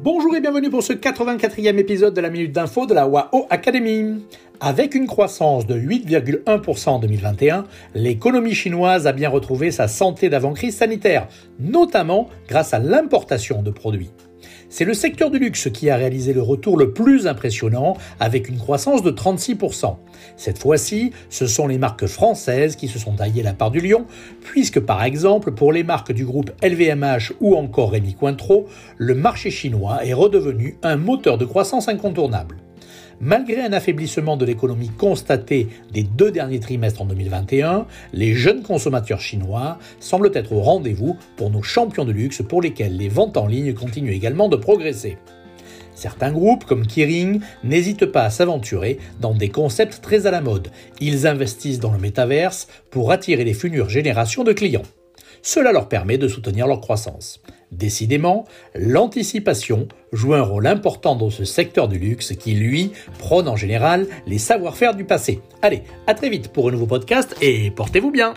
Bonjour et bienvenue pour ce 84e épisode de la Minute d'Info de la WAO Academy. Avec une croissance de 8,1% en 2021, l'économie chinoise a bien retrouvé sa santé d'avant-crise sanitaire, notamment grâce à l'importation de produits. C'est le secteur du luxe qui a réalisé le retour le plus impressionnant avec une croissance de 36%. Cette fois-ci, ce sont les marques françaises qui se sont taillées la part du lion, puisque par exemple pour les marques du groupe LVMH ou encore Rémi Cointreau, le marché chinois est redevenu un moteur de croissance incontournable. Malgré un affaiblissement de l'économie constaté des deux derniers trimestres en 2021, les jeunes consommateurs chinois semblent être au rendez-vous pour nos champions de luxe pour lesquels les ventes en ligne continuent également de progresser. Certains groupes, comme Kering, n'hésitent pas à s'aventurer dans des concepts très à la mode. Ils investissent dans le métaverse pour attirer les futures générations de clients. Cela leur permet de soutenir leur croissance. Décidément, l'anticipation joue un rôle important dans ce secteur du luxe qui, lui, prône en général les savoir-faire du passé. Allez, à très vite pour un nouveau podcast et portez-vous bien